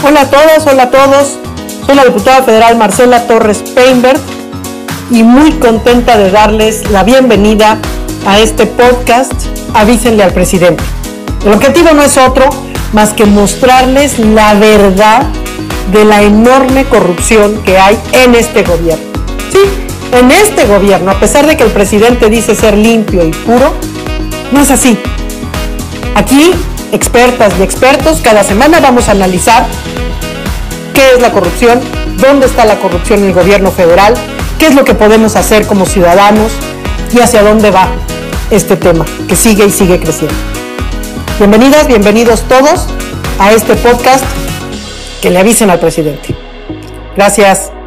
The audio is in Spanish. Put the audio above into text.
Hola a todas, hola a todos. Soy la diputada federal Marcela Torres Peinberg y muy contenta de darles la bienvenida a este podcast Avísenle al presidente. El objetivo no es otro más que mostrarles la verdad de la enorme corrupción que hay en este gobierno. Sí, en este gobierno, a pesar de que el presidente dice ser limpio y puro, no es así. Aquí, expertas y expertos, cada semana vamos a analizar qué es la corrupción, dónde está la corrupción en el gobierno federal, qué es lo que podemos hacer como ciudadanos y hacia dónde va este tema que sigue y sigue creciendo. Bienvenidas, bienvenidos todos a este podcast que le avisen al presidente. Gracias.